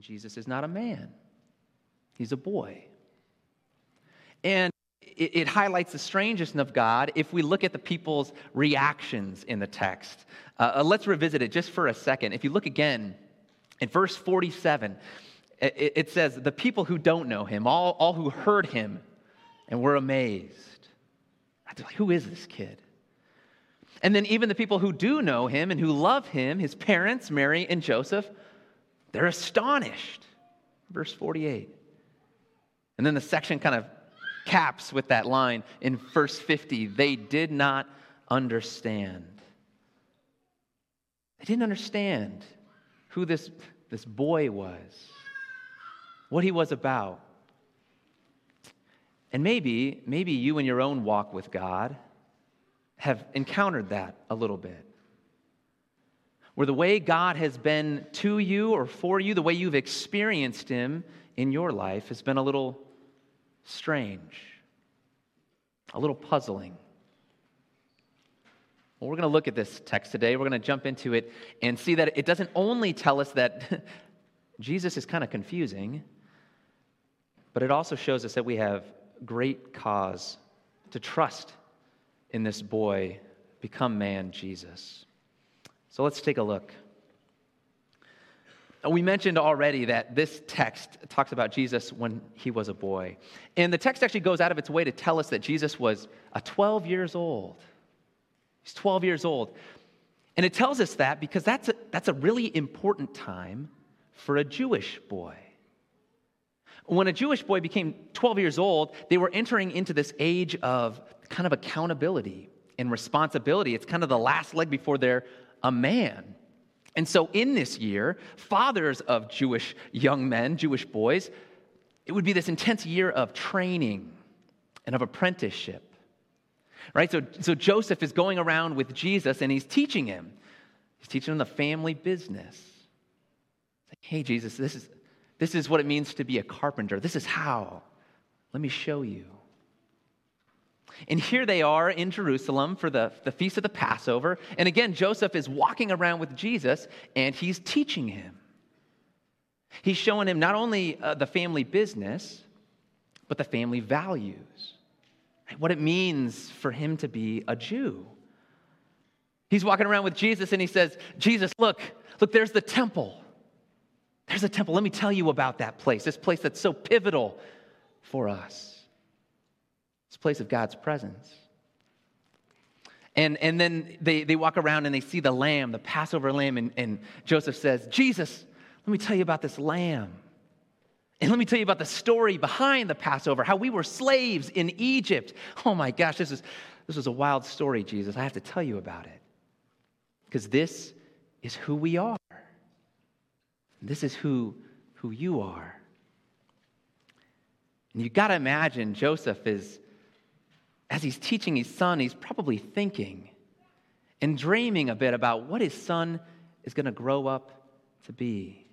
And Jesus is not a man, he's a boy. And it, it, highlights the strangeness of God if we look at the people's reactions in the text. Uh, uh, let's revisit it just for a second. If you look again in verse 47, it, it says, The people who don't know him, all, all who heard him and were amazed. Like, Who is this kid? And then even the people who do know him and who love him, his parents, Mary and Joseph, they're astonished. Verse 48. And then the section kind of caps with that line in verse 50 they did not understand. They didn't understand who this, this boy was, what he was about. And maybe, maybe you in your own walk with God have encountered that a little bit. Where the way God has been to you or for you, the way you've experienced Him in your life has been a little strange, a little puzzling. Well, we're going to look at this text today. We're going to jump into it and see that it doesn't only tell us that Jesus is kind of confusing, but it also shows us that we have great cause to trust in this boy, become man, Jesus. So let's take a look. Uh, we mentioned already that this text talks about Jesus when he was a boy. And the text actually goes out of its way to tell us that Jesus was a 12 years old. He's 12 years old. And it tells us that because that's a, that's a really important time for a Jewish boy. When a Jewish boy became 12 years old, they were entering into this age of kind of accountability and responsibility. It's kind of the last leg before they're a man. And so, in this year, fathers of Jewish young men, Jewish boys, it would be this intense year of training and of apprenticeship. Right? So, so Joseph is going around with Jesus and he's teaching him. He's teaching him the family business. Like, hey, Jesus, this is, this is what it means to be a carpenter. This is how. Let me show you. And here they are in Jerusalem for the, the feast of the Passover. And again, Joseph is walking around with Jesus and he's teaching him. He's showing him not only uh, the family business, but the family values, what it means for him to be a Jew. He's walking around with Jesus and he says, Jesus, look, look, there's the temple. There's a temple. Let me tell you about that place, this place that's so pivotal for us. Place of God's presence. And, and then they, they walk around and they see the lamb, the Passover lamb, and, and Joseph says, Jesus, let me tell you about this lamb. And let me tell you about the story behind the Passover, how we were slaves in Egypt. Oh my gosh, this is, this is a wild story, Jesus. I have to tell you about it. Because this is who we are. This is who, who you are. And you've got to imagine Joseph is as he's teaching his son, he's probably thinking and dreaming a bit about what his son is going to grow up to be.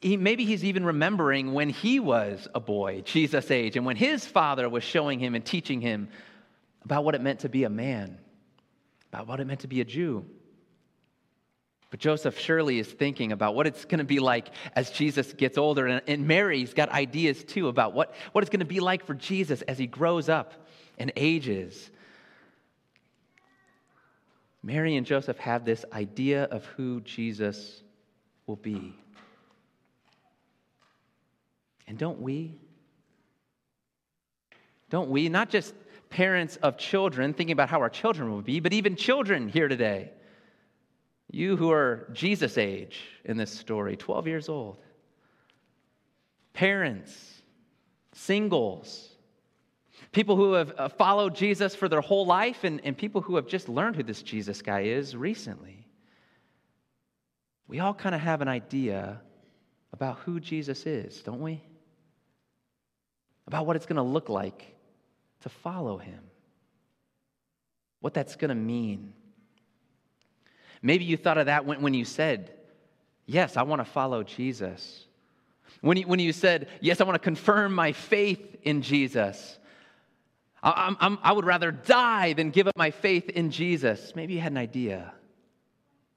He, maybe he's even remembering when he was a boy, Jesus' age, and when his father was showing him and teaching him about what it meant to be a man, about what it meant to be a Jew. But Joseph surely is thinking about what it's going to be like as Jesus gets older. And, and Mary's got ideas too about what, what it's going to be like for Jesus as he grows up and ages. Mary and Joseph have this idea of who Jesus will be. And don't we? Don't we? Not just parents of children thinking about how our children will be, but even children here today you who are Jesus' age in this story, 12 years old, parents, singles, people who have uh, followed Jesus for their whole life, and, and people who have just learned who this Jesus guy is recently. We all kind of have an idea about who Jesus is, don't we? About what it's going to look like to follow him, what that's going to mean. Maybe you thought of that when, when you said, Yes, I want to follow Jesus. When you, when you said, Yes, I want to confirm my faith in Jesus. I, I'm, I would rather die than give up my faith in Jesus. Maybe you had an idea,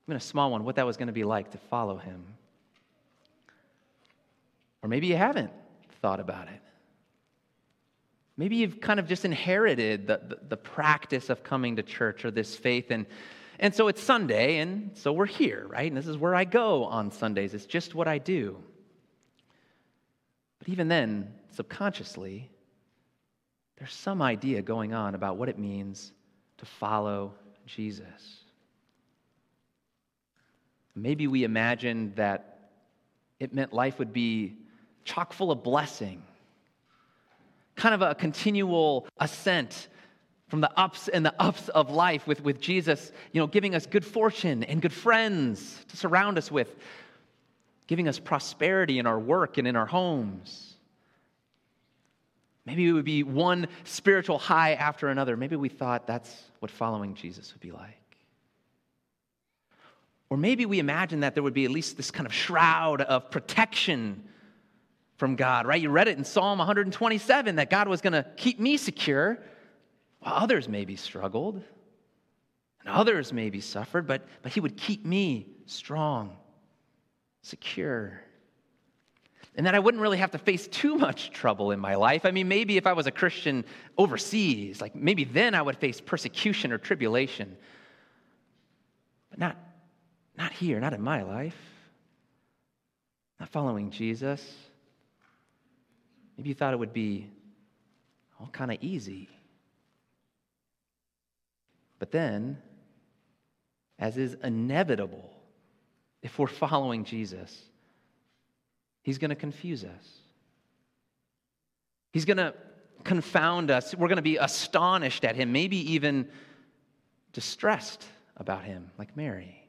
even a small one, what that was going to be like to follow him. Or maybe you haven't thought about it. Maybe you've kind of just inherited the, the, the, practice of coming to church or this faith. And, and so it's Sunday, and so we're here, right? And this is where I go on Sundays. It's just what I do. But even then, subconsciously, there's some idea going on about what it means to follow Jesus. Maybe we imagined that it meant life would be chock full of blessing kind of a continual ascent from the ups and the ups of life with, with Jesus, you know, giving us good fortune and good friends to surround us with, giving us prosperity in our work and in our homes. Maybe it would be one spiritual high after another. Maybe we thought that's what following Jesus would be like. Or maybe we imagined that there would be at least this kind of shroud of protection from God, right? You read it in Psalm 127 that God was going to keep me secure while others maybe struggled and others maybe suffered, but, but He would keep me strong, secure. And that I wouldn't really have to face too much trouble in my life. I mean, maybe if I was a Christian overseas, like maybe then I would face persecution or tribulation. But not, not here, not in my life. Not following Jesus. Maybe you thought it would be all kind of easy. But then, as is inevitable, if we're following Jesus, he's going to confuse us. He's going to confound us. We're going to be astonished at him, maybe even distressed about him, like Mary.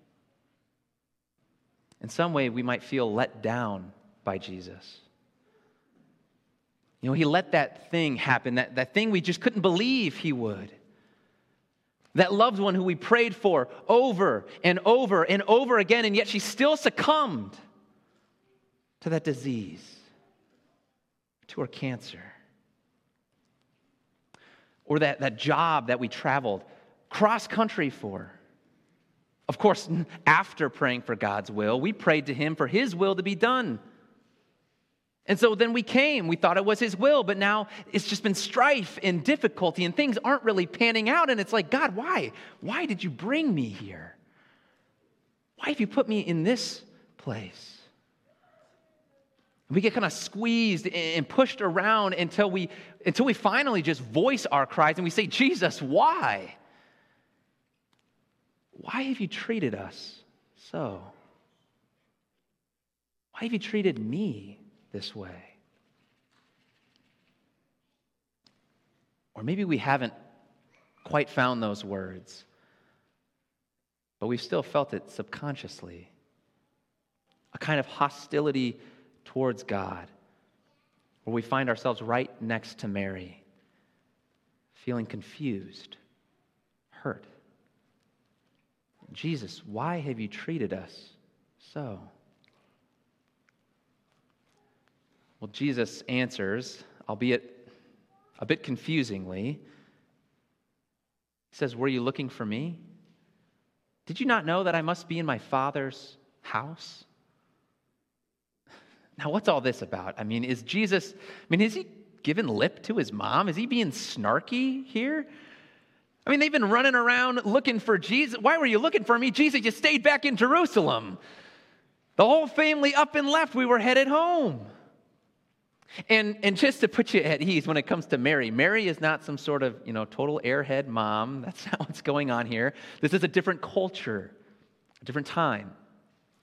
In some way, we might feel let down by Jesus. You know, he let that thing happen, that, that thing we just couldn't believe he would. That loved one who we prayed for over and over and over again, and yet she still succumbed to that disease, to her cancer. Or that, that job that we traveled cross country for. Of course, after praying for God's will, we prayed to Him for His will to be done. And so then we came. We thought it was his will, but now it's just been strife and difficulty, and things aren't really panning out. And it's like, God, why? Why did you bring me here? Why have you put me in this place? We get kind of squeezed and pushed around until we, until we finally just voice our cries and we say, Jesus, why? Why have you treated us so? Why have you treated me this way. Or maybe we haven't quite found those words, but we've still felt it subconsciously a kind of hostility towards God, where we find ourselves right next to Mary, feeling confused, hurt. Jesus, why have you treated us so? Well, Jesus answers, albeit a bit confusingly. He says, Were you looking for me? Did you not know that I must be in my Father's house? Now, what's all this about? I mean, is Jesus, I mean, is he giving lip to his mom? Is he being snarky here? I mean, they've been running around looking for Jesus. Why were you looking for me? Jesus, you stayed back in Jerusalem. The whole family up and left. We were headed home. And, and just to put you at ease when it comes to Mary, Mary is not some sort of, you know, total airhead mom. That's not what's going on here. This is a different culture, a different time.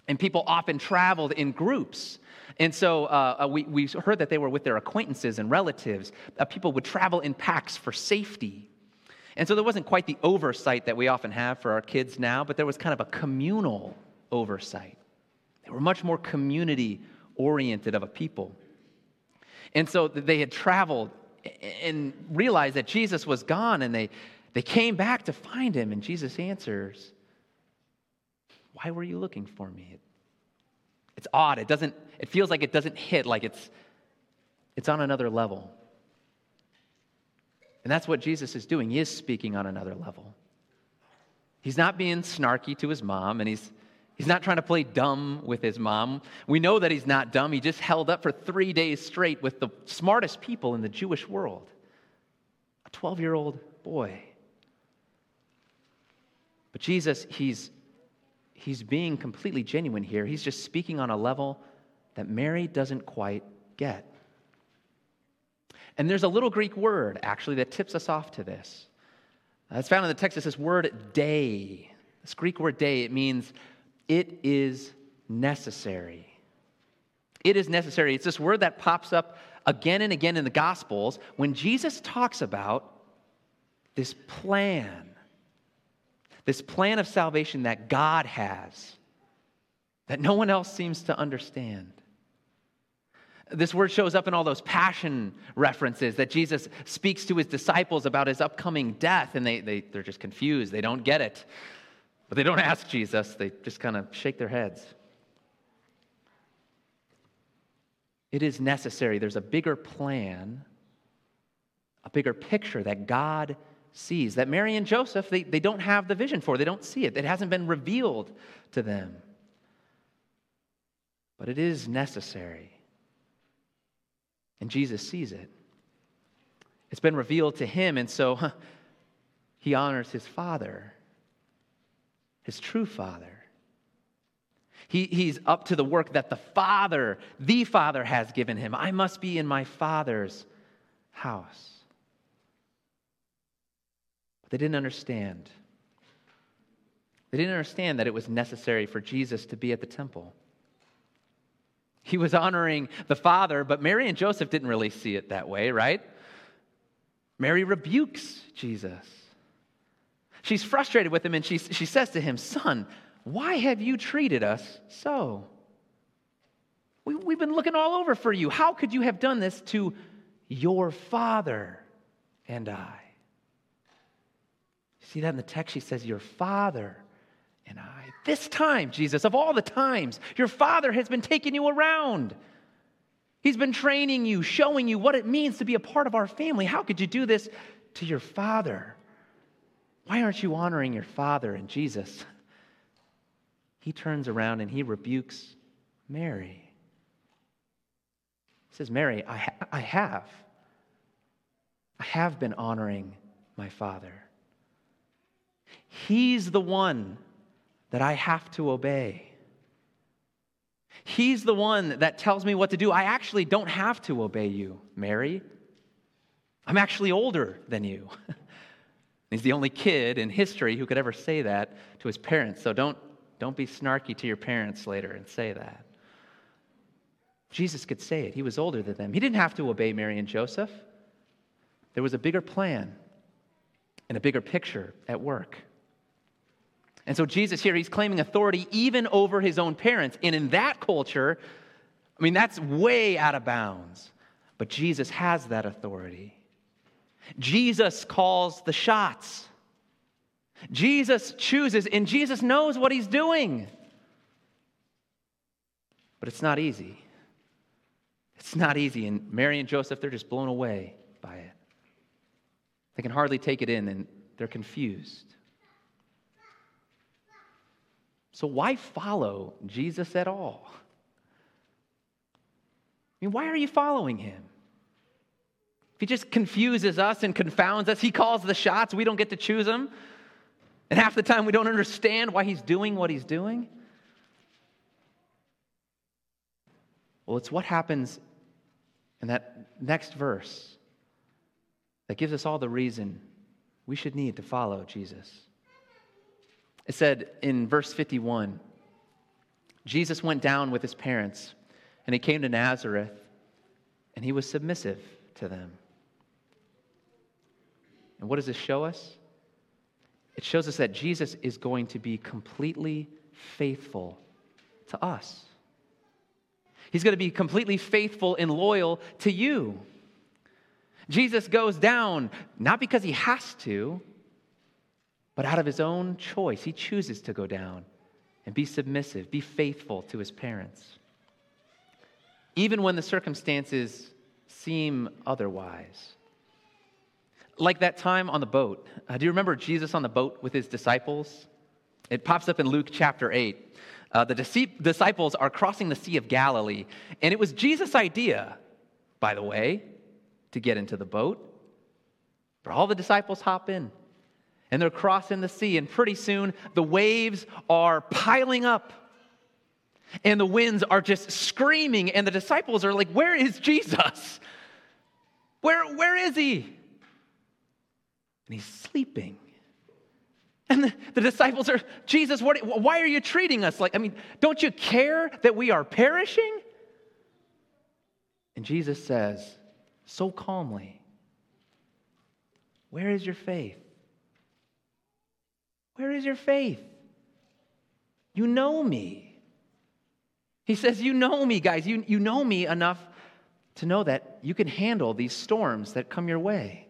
And people often traveled in groups. And so uh, uh we, we heard that they were with their acquaintances and relatives. Uh, people would travel in packs for safety. And so there wasn't quite the oversight that we often have for our kids now, but there was kind of a communal oversight. They were much more community oriented of a people. And so they had traveled and realized that Jesus was gone, and they, they came back to find him. And Jesus answers, Why were you looking for me? It's odd. It doesn't, it feels like it doesn't hit, like it's it's on another level. And that's what Jesus is doing. He is speaking on another level. He's not being snarky to his mom, and he's He's not trying to play dumb with his mom. We know that he's not dumb. He just held up for three days straight with the smartest people in the Jewish world a 12 year old boy. But Jesus, he's, he's being completely genuine here. He's just speaking on a level that Mary doesn't quite get. And there's a little Greek word, actually, that tips us off to this. Uh, it's found in the text. It's this word dei. This Greek word dei, it means it is necessary. It is necessary. It's this word that pops up again and again in the Gospels when Jesus talks about this plan, this plan of salvation that God has, that no one else seems to understand. This word shows up in all those passion references that Jesus speaks to his disciples about his upcoming death, and they, they, they're just confused. They don't get it. But they don't ask Jesus, they just kind of shake their heads. It is necessary. There's a bigger plan, a bigger picture that God sees, that Mary and Joseph, they, they don't have the vision for. They don't see it. It hasn't been revealed to them. But it is necessary. And Jesus sees it. It's been revealed to him, and so huh, he honors his Father his true father. He, he's up to the work that the Father, the Father, has given him. I must be in my Father's house. But they didn't understand. They didn't understand that it was necessary for Jesus to be at the temple. He was honoring the Father, but Mary and Joseph didn't really see it that way, right? Mary rebukes Jesus. She's frustrated with him and she, she says to him, Son, why have you treated us so? We, we've been looking all over for you. How could you have done this to your father and I? See that in the text? She says, Your father and I. This time, Jesus, of all the times, your father has been taking you around. He's been training you, showing you what it means to be a part of our family. How could you do this to your father? Why aren't you honoring your father and Jesus? He turns around and he rebukes Mary. He says, Mary, I, ha- I have. I have been honoring my father. He's the one that I have to obey. He's the one that tells me what to do. I actually don't have to obey you, Mary. I'm actually older than you. He's the only kid in history who could ever say that to his parents. So don't, don't be snarky to your parents later and say that. Jesus could say it. He was older than them. He didn't have to obey Mary and Joseph. There was a bigger plan and a bigger picture at work. And so Jesus here, he's claiming authority even over his own parents. And in that culture, I mean, that's way out of bounds. But Jesus has that authority. Jesus calls the shots. Jesus chooses, and Jesus knows what he's doing. But it's not easy. It's not easy. And Mary and Joseph, they're just blown away by it. They can hardly take it in, and they're confused. So, why follow Jesus at all? I mean, why are you following him? He just confuses us and confounds us. He calls the shots. We don't get to choose them. And half the time we don't understand why he's doing what he's doing. Well, it's what happens in that next verse that gives us all the reason we should need to follow Jesus. It said in verse 51 Jesus went down with his parents, and he came to Nazareth, and he was submissive to them. And what does this show us? It shows us that Jesus is going to be completely faithful to us. He's going to be completely faithful and loyal to you. Jesus goes down not because he has to, but out of his own choice. He chooses to go down and be submissive, be faithful to his parents. Even when the circumstances seem otherwise. Like that time on the boat. Uh, do you remember Jesus on the boat with his disciples? It pops up in Luke chapter 8. Uh, the disciples are crossing the Sea of Galilee, and it was Jesus' idea, by the way, to get into the boat. But all the disciples hop in, and they're crossing the sea, and pretty soon the waves are piling up, and the winds are just screaming, and the disciples are like, Where is Jesus? Where, where is he? And he's sleeping. And the, the, disciples are, Jesus, what, why are you treating us like, I mean, don't you care that we are perishing? And Jesus says, so calmly, Where is your faith? Where is your faith? You know me. He says, You know me, guys. You, you know me enough to know that you can handle these storms that come your way.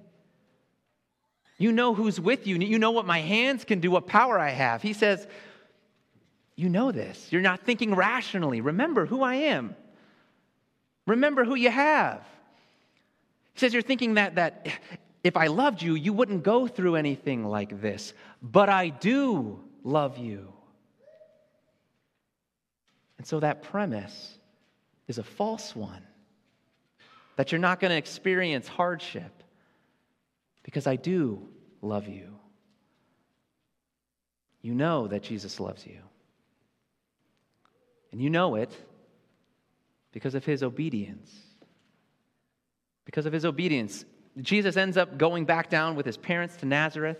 You know who's with you. You know what my hands can do, what power I have. He says, You know this. You're not thinking rationally. Remember who I am. Remember who you have. He says, You're thinking that, that if I loved you, you wouldn't go through anything like this. But I do love you. And so that premise is a false one that you're not going to experience hardship because I do love you. You know that Jesus loves you. And you know it because of his obedience. Because of his obedience. Jesus ends up going back down with his parents to Nazareth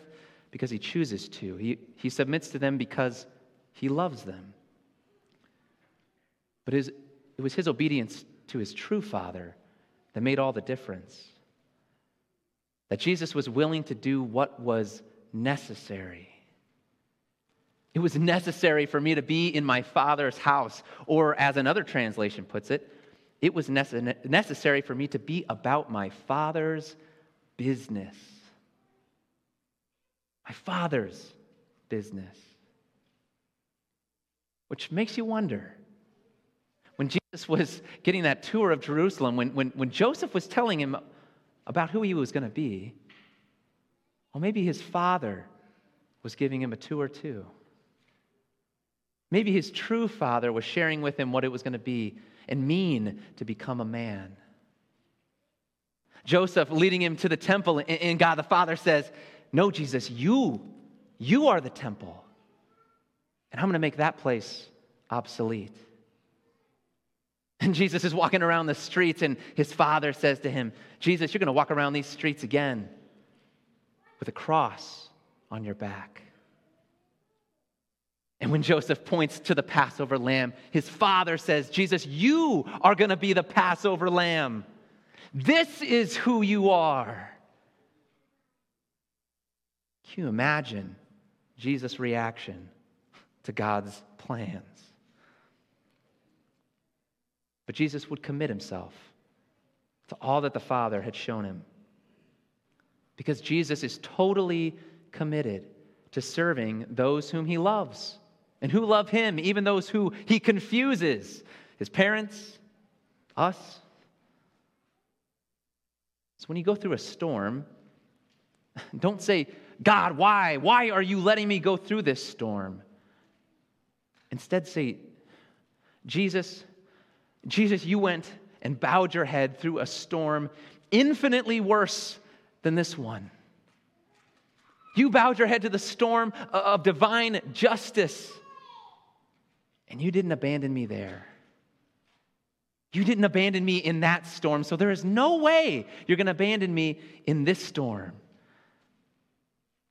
because he chooses to. He, he submits to them because he loves them. But his, it was his obedience to his true father that made all the difference. That Jesus was willing to do what was necessary. It was necessary for me to be in my Father's house, or as another translation puts it, it was necessary for me to be about my Father's business. My Father's business. Which makes you wonder when Jesus was getting that tour of Jerusalem, when, when, when Joseph was telling him about who he was going to be, well, maybe his father was giving him a tour too. Maybe his true father was sharing with him what it was going to be and mean to become a man. Joseph leading him to the temple, and God the Father says, No, Jesus, you, you are the temple. And I'm going to make that place obsolete. And Jesus is walking around the streets, and his father says to him, Jesus, you're going to walk around these streets again with a cross on your back. And when Joseph points to the Passover lamb, his father says, Jesus, you are going to be the Passover lamb. This is who you are. Can you imagine Jesus' reaction to God's plans? But Jesus would commit himself to all that the Father had shown him. Because Jesus is totally committed to serving those whom he loves and who love him, even those who he confuses his parents, us. So when you go through a storm, don't say, God, why? Why are you letting me go through this storm? Instead, say, Jesus, Jesus, you went and bowed your head through a storm infinitely worse than this one. You bowed your head to the storm of divine justice, and you didn't abandon me there. You didn't abandon me in that storm, so there is no way you're going to abandon me in this storm.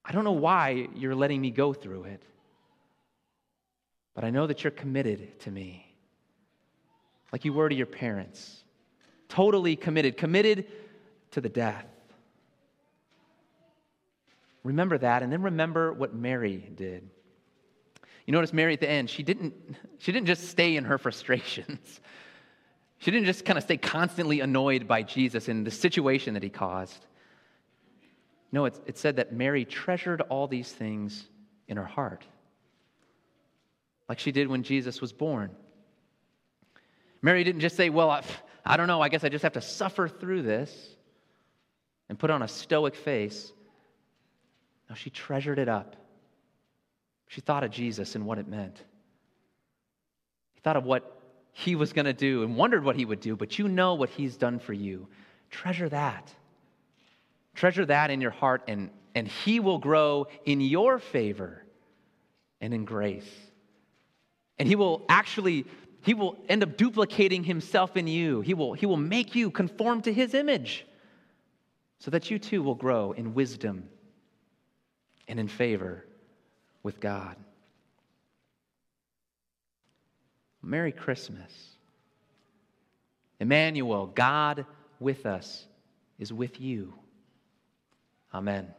I don't know why you're letting me go through it, but I know that you're committed to me like you were to your parents. Totally committed, committed to the death. Remember that, and then remember what Mary did. You notice Mary at the end, she didn't, she didn't just stay in her frustrations. She didn't just kind of stay constantly annoyed by Jesus and the situation that he caused. No, it, it said that Mary treasured all these things in her heart, like she did when Jesus was born. Mary didn't just say, Well, I, I don't know, I guess I just have to suffer through this and put on a stoic face. No, she treasured it up. She thought of Jesus and what it meant. She thought of what he was going to do and wondered what he would do, but you know what he's done for you. Treasure that. Treasure that in your heart, and, and he will grow in your favor and in grace. And he will actually, he will end up duplicating himself in you. He will, he will make you conform to his image so that you too will grow in wisdom and in favor with God. Merry Christmas. Emmanuel, God with us, is with you. Amen.